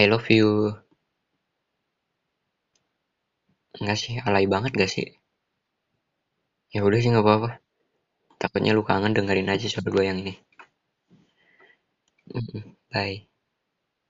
I love you. Enggak sih, alay banget gak sih? Ya udah sih nggak apa-apa. Takutnya lu kangen dengerin aja suara gue yang ini. Bye.